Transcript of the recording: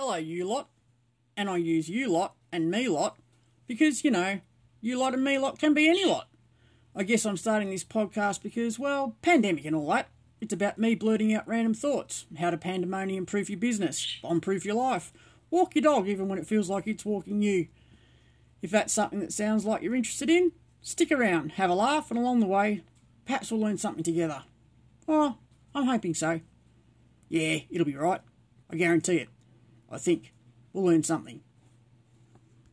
Hello, you lot. And I use you lot and me lot because, you know, you lot and me lot can be any lot. I guess I'm starting this podcast because, well, pandemic and all that. It's about me blurting out random thoughts, how to pandemonium proof your business, bomb proof your life, walk your dog even when it feels like it's walking you. If that's something that sounds like you're interested in, stick around, have a laugh, and along the way, perhaps we'll learn something together. Oh, I'm hoping so. Yeah, it'll be right. I guarantee it. I think we'll learn something.